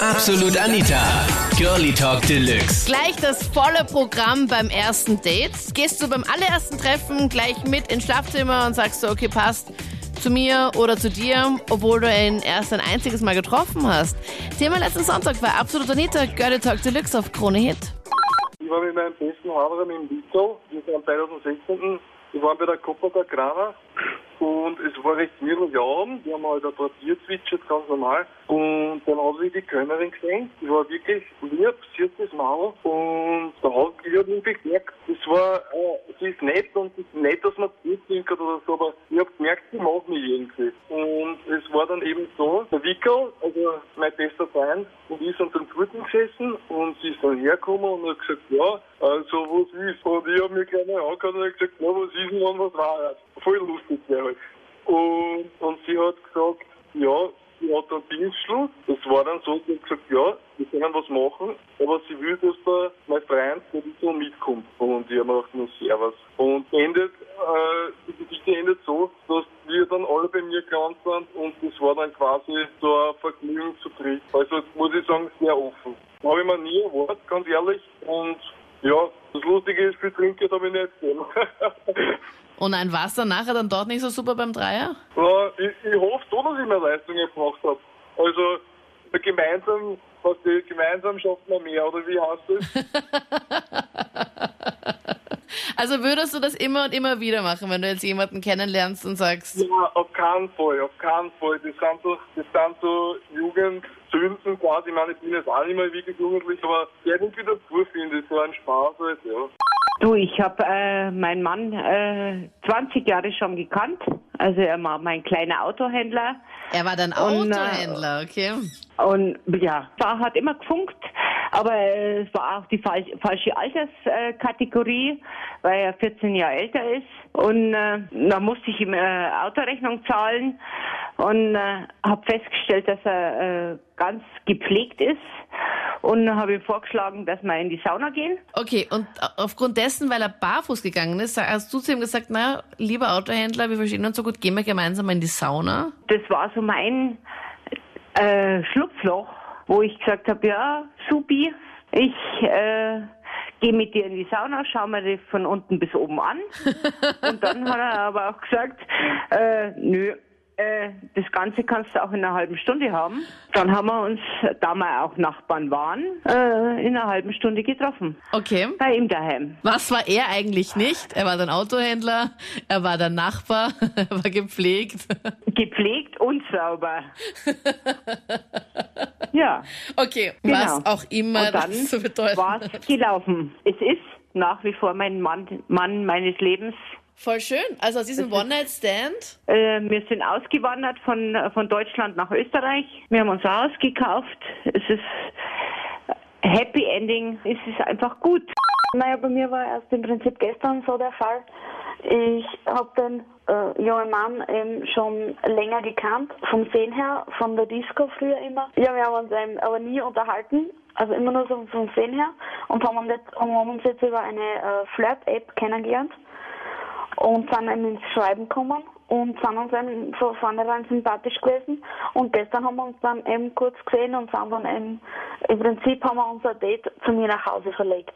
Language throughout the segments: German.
Absolut Anita. Girlie Talk Deluxe. Gleich das volle Programm beim ersten Date. Gehst du beim allerersten Treffen gleich mit ins Schlafzimmer und sagst du, okay, passt zu mir oder zu dir, obwohl du ihn erst ein einziges Mal getroffen hast. Thema letzten Sonntag war Absolut Anita, Girlie Talk Deluxe auf Krone Hit. Ich war mit meinem besten Haberer im Vito, wir sind am 2016. Wir waren bei der Copa da Grana und es war recht mild Abend. Wir haben halt ein paar Bier zwitschert, ganz normal. Und dann habe ich die Kölnerin gesehen. Die war wirklich lieb, das Maul. Und da hat ich hab mich bemerkt, das war, äh, sie ist nett und es ist nett, dass man gut trinkt oder so, aber ich habe gemerkt, sie mag mich irgendwie. Und es war dann eben so, der Wickel, also mein bester Freund, und ich sind dann dort gesessen und sie ist dann hergekommen und hat gesagt, ja, also was ist? Und ich habe mir mal angehört und gesagt, ja, was ist denn, was war? Voll lustig wäre halt. Und, und sie hat gesagt, ja, sie hat einen Dienstschluss. Das war dann so, sie hat gesagt, ja, wir können was machen, aber sie will, dass da mein Freund so mitkommt. Und ich habe mir gedacht, nur Servus. Und endet, äh, die Geschichte endet so, dass wir dann alle bei mir gelandet sind und das war dann quasi so ein Vergnügen zu dritt. Also muss ich sagen, sehr offen. Habe ich mir nie erwartet, ganz ehrlich. Und ja, das Lustige ist, viel Trinkgeld habe ich nicht gegeben. Und ein Wasser nachher dann dort nicht so super beim Dreier? Ja, ich, ich hoffe schon, dass ich mehr Leistung gebracht habe. Also gemeinsam, was die, gemeinsam schafft man mehr, oder wie heißt das? Also würdest du das immer und immer wieder machen, wenn du jetzt jemanden kennenlernst und sagst, Ja, auf keinen Fall, auf keinen Fall. Das sind so, das sind so Jugendsünden quasi. Ich meine, ich bin jetzt auch nicht mehr wirklich jugendlich, aber irgendwie dazu finde ich so ein Spaß halt, ja. Du, ich habe äh, meinen Mann äh, 20 Jahre schon gekannt. Also er war mein kleiner Autohändler. er war dann Und, äh, Autohändler, okay? Und ja, war, hat immer gefunkt, aber äh, es war auch die fal falsche Alterskategorie, weil er 14 Jahre älter ist. Und äh, da musste ich ihm äh, Autorechnung zahlen und äh, habe festgestellt, dass er äh, ganz gepflegt ist. Und habe ihm vorgeschlagen, dass wir in die Sauna gehen. Okay, und aufgrund dessen, weil er barfuß gegangen ist, hast du zu ihm gesagt, na, lieber Autohändler, wir verstehen uns so gut, gehen wir gemeinsam in die Sauna? Das war so mein äh, Schlupfloch, wo ich gesagt habe, ja, supi, ich äh, gehe mit dir in die Sauna, schau mir das von unten bis oben an. Und dann hat er aber auch gesagt, äh, nö, äh, das Ganze kannst du auch in einer halben Stunde haben. Dann haben wir uns, da wir auch Nachbarn waren, äh, in einer halben Stunde getroffen. Okay. Bei ihm daheim. Was war er eigentlich nicht? Er war dann Autohändler, er war der Nachbar, er war gepflegt. Gepflegt und sauber. ja. Okay, Genau. was auch immer Und dann das zu bedeuten war hat. es gelaufen. Es ist nach wie vor mein Mann, Mann meines Lebens. Voll schön. Also aus diesem One-Night-Stand. Äh, wir sind ausgewandert von, von Deutschland nach Österreich. Wir haben uns ein Haus gekauft. Es ist Happy Ending. Es ist einfach gut. Naja, bei mir war erst im Prinzip gestern so der Fall. Ich habe den äh, jungen Mann eben schon länger gekannt, vom Sehen her, von der Disco früher immer. Ja, wir haben uns eben aber nie unterhalten, also immer nur so vom Sehen her und haben uns jetzt, haben uns jetzt über eine äh, Flirt-App kennengelernt und sind eben ins Schreiben gekommen und sind uns eben von vornherein sympathisch gewesen. Und gestern haben wir uns dann eben kurz gesehen und sind dann eben, im Prinzip haben wir unser Date zu mir nach Hause verlegt.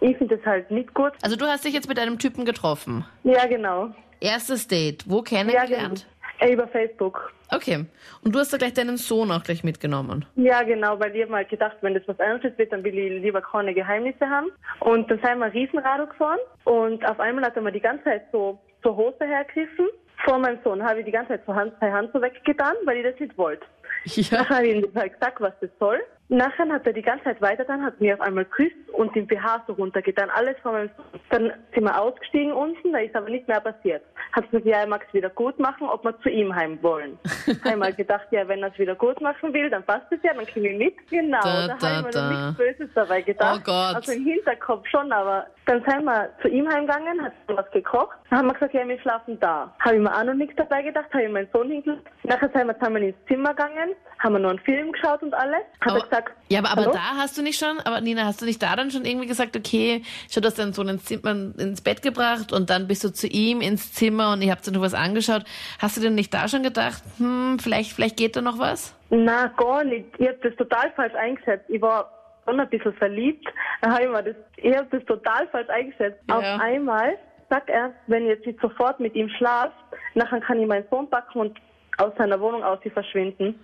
Ich finde das halt nicht gut. Also du hast dich jetzt mit einem Typen getroffen. Ja, genau. Erstes Date. Wo Ja, kennengelernt? genau. Äh, Über Facebook. Okay. Und du hast da gleich deinen Sohn auch gleich mitgenommen. Ja, genau, weil ich hab mir halt gedacht, wenn das was Ernstes wird, dann will ich lieber keine Geheimnisse haben. Und dann sind wir Riesenrad gefahren und auf einmal hat er mir die ganze Zeit so zur Hose hergegriffen. Vor meinem Sohn habe ich die ganze Zeit so Hand, seine Hand so weggetan, weil ich das nicht wollte. Ja. Nachher habe ich ihm halt gesagt, was das soll. Nachher hat er die ganze Zeit weitergetan, hat mir auf einmal geküsst und den BH so runtergetan, alles von meinem Sohn. Dann sind wir ausgestiegen unten, da ist aber nicht mehr passiert. Hat gesagt, ja, er mag es wieder gut machen, ob wir zu ihm heim wollen. Einmal gedacht, ja, wenn er es wieder gut machen will, dann passt es ja, dann kriege ich mit. Genau, Da, da, da, habe ich mir da. noch nichts Böses dabei gedacht. Oh Gott. Also im Hinterkopf schon, aber dann sind wir zu ihm heimgegangen, hat was gekocht. Dann haben wir gesagt, ja, wir schlafen da. Habe ich mir auch noch nichts dabei gedacht, habe ich meinen Sohn hingelegt. Nachher sind wir zusammen ins Zimmer gegangen, haben wir noch einen Film geschaut und alles. Hat Aber, er gesagt, ja, aber, aber hallo? da hast du nicht schon, aber Nina, hast du nicht da dann schon irgendwie gesagt, okay, ich habe das dann so ins, Zimmer, ins Bett gebracht und dann bist du zu ihm ins Zimmer und ihr habt dir noch was angeschaut. Hast du denn nicht da schon gedacht, hm, vielleicht, vielleicht geht da noch was? Na, gar nicht. Ich hab das total falsch eingeschätzt. Ich war schon ein bisschen verliebt. Dann hab ich mir das, ich hab das total falsch eingeschätzt. Ja. Auf einmal sagt er, wenn ich jetzt nicht sofort mit ihm schlaf, nachher kann ich meinen Sohn packen und aus seiner Wohnung aus sie verschwinden.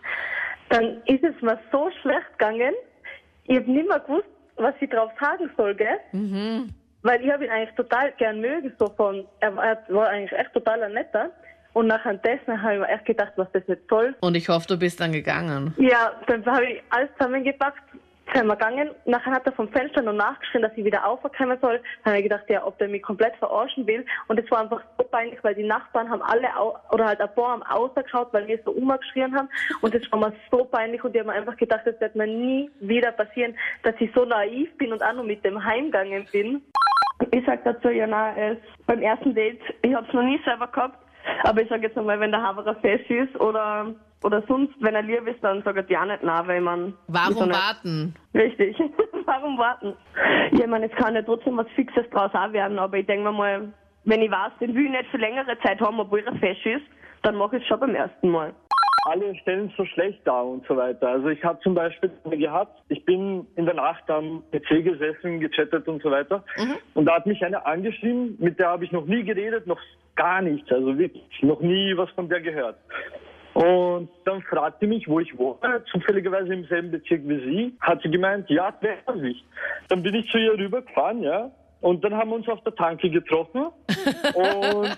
Dann ist es mir so schlecht gegangen. Ich hab nicht mehr gewusst, was ich drauf sagen soll, gell? Weil ich habe ihn eigentlich total gern mögen, so von, er war, er war eigentlich echt total ein netter. Und nachher dessen habe ich mir echt gedacht, was das jetzt soll. Und ich hoffe, du bist dann gegangen. Ja, dann habe ich alles zusammengepackt, sind wir gegangen. Nachher hat er vom Fenster noch nachgeschrien, dass ich wieder aufkommen soll. Dann habe ich gedacht, ja, ob der mich komplett verarschen will. Und es war einfach peinlich, weil die Nachbarn haben alle, au oder halt ein paar haben ausgeschaut, weil wir so umgeschrien haben. Und das war mir so peinlich und ich habe mir einfach gedacht, das wird mir nie wieder passieren, dass ich so naiv bin und auch noch mit dem heimgegangen bin. Ich sag dazu, ja, na, es beim ersten Date, ich habe es noch nie selber gehabt, aber ich sage jetzt einmal, wenn der Haberer fest ist oder oder sonst, wenn er lieb ist, dann sagt er ja nicht nein, weil man... Warum so warten? Richtig. Warum warten? Ja, ich meine, es kann ja trotzdem was Fixes draus auch werden, aber ich denke mir mal, wenn ich weiß, den will ich nicht für längere Zeit haben, obwohl er fest ist, dann mache ich es schon beim ersten Mal. alle stellen es so schlecht dar und so weiter. Also ich habe zum Beispiel gehabt, ich bin in der Nacht am PC gesessen, gechattet und so weiter. Und da hat mich eine angeschrieben, mit der habe ich noch nie geredet, noch gar nichts, also wirklich, noch nie was von der gehört. Und dann fragt sie mich, wo ich wohne, zufälligerweise im selben Bezirk wie sie, hat sie gemeint, ja, Quersicht. Dann bin ich zu ihr rübergefahren, ja, und dann haben wir uns auf der Tanke getroffen. und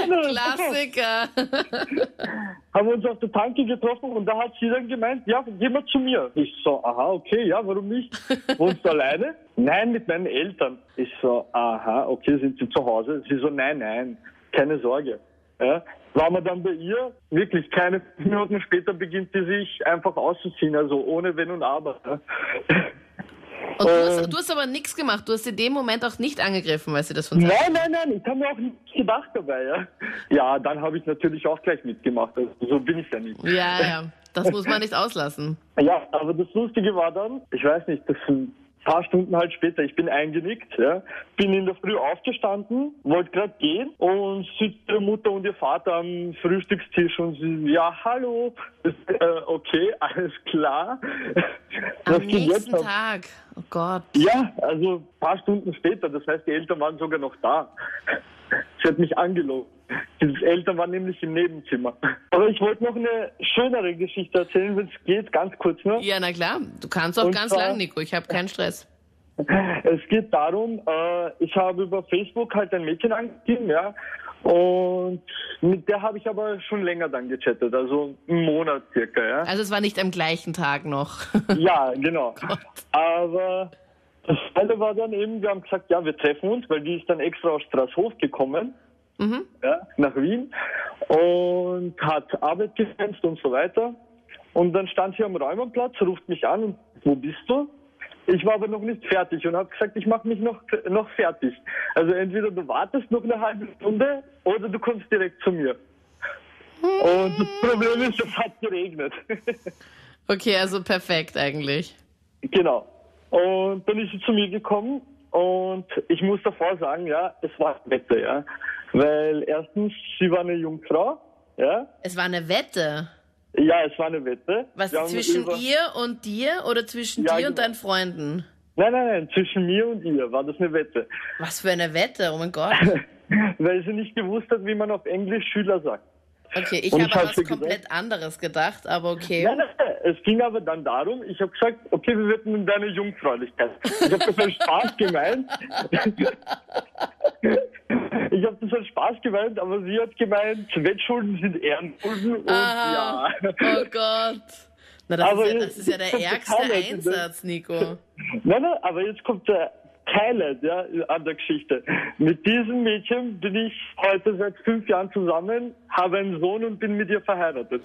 Klassiker. haben wir uns auf der Tanke getroffen und da hat sie dann gemeint, ja, geh mal zu mir. Ich so, aha, okay, ja, warum nicht? Wohnst du alleine? Nein, mit meinen Eltern. Ich so, aha, okay, sind sie zu Hause? Sie so, nein, nein, keine Sorge. Ja, waren wir dann bei ihr, wirklich keine Minuten später beginnt sie sich einfach auszuziehen, also ohne Wenn und Aber. Und du hast, du hast aber nichts gemacht. Du hast in dem Moment auch nicht angegriffen, weil sie das von Nein, nein, nein, ich habe mir auch nichts gedacht dabei. Ja, ja dann habe ich natürlich auch gleich mitgemacht, also so bin ich ja nicht. Ja, ja. Das muss man nicht auslassen. Ja, aber das Lustige war dann, ich weiß nicht, das paar Stunden halt später, ich bin eingenickt, ja, bin in der Früh aufgestanden, wollte gerade gehen und sitzt ihre Mutter und ihr Vater am Frühstückstisch und sie, ja, hallo, das, äh, okay, alles klar. Am jetzt nächsten? Tag. Oh Gott. Ja, also ein paar Stunden später, das heißt, die Eltern waren sogar noch da. Sie hat mich angelogen. Die Eltern waren nämlich im Nebenzimmer. Aber ich wollte noch eine schönere Geschichte erzählen, wenn es geht, ganz kurz nur. Ja, na klar. Du kannst auch Und ganz zwar- lang, Nico. Ich habe keinen Stress. Es geht darum, äh, ich habe über Facebook halt ein Mädchen angegeben, ja. Und mit der habe ich aber schon länger dann gechattet, also einen Monat circa, ja. Also es war nicht am gleichen Tag noch. Ja, genau. Aber das Teile war dann eben, wir haben gesagt, ja, wir treffen uns, weil die ist dann extra aus Straßhof gekommen, ja, nach Wien und hat Arbeit gefenst und so weiter. Und dann stand sie am Räumerplatz, ruft mich an und wo bist du? Ich war aber noch nicht fertig und habe gesagt, ich mache mich noch, noch fertig. Also entweder du wartest noch eine halbe Stunde oder du kommst direkt zu mir. Und das Problem ist, es hat geregnet. Okay, also perfekt eigentlich. Genau. Und dann ist sie zu mir gekommen und ich muss davor sagen, ja, es war ein Wette, ja. Weil erstens, sie war eine Jungfrau, ja. Es war eine Wette. Ja, es war eine Wette. Was Wir zwischen ihr und dir oder zwischen Ja, dir und genau. deinen Freunden? Nein, nein, nein, zwischen mir und ihr war das eine Wette. Was für eine Wette? Oh mein Gott. Weil sie nicht gewusst hat, wie man auf Englisch Schüler sagt. Okay, ich habe was gesagt- komplett anderes gedacht, aber okay. Nein, nein, nein, es ging aber dann darum, ich habe gesagt, okay, wir wetten in deine Jungfräulichkeit. Ich habe das als Spaß gemeint. Ich habe das als Spaß gemeint, aber sie hat gemeint, Wettschulden sind Ehrenschulden und Ah, ja. Oh Gott. Na, das, ist ja, das ist ja der ärgste Highlight, Einsatz, Nico. Nein, nein, aber jetzt kommt der Highlight ja, an der Geschichte. Mit diesem Mädchen bin ich heute seit fünf Jahren zusammen, habe einen Sohn und bin mit ihr verheiratet.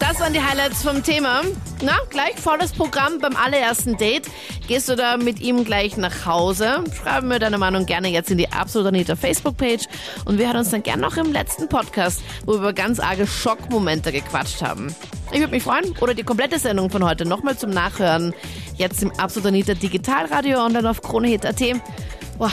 Das waren die Highlights vom Thema. Na, gleich volles Programm beim allerersten Date. Gehst du da mit ihm gleich nach Hause? Schreib mir deine Meinung gerne jetzt in die Absolut Anita Facebook-Page. Und wir hören uns dann gerne noch im letzten Podcast, wo wir über ganz arge Schockmomente gequatscht haben. Ich würde mich freuen. Oder die komplette Sendung von heute nochmal zum Nachhören. Jetzt im Absolut Anita Digitalradio online auf kronehit.at. Boah,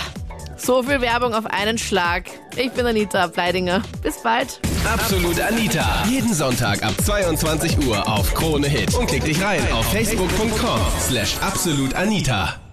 so viel Werbung auf einen Schlag. Ich bin Anita Bleidinger. Bis bald. Absolut Anita. Jeden Sonntag ab 22 Uhr auf Krone Hit. Und klick dich rein auf facebook.com slash absolutanita.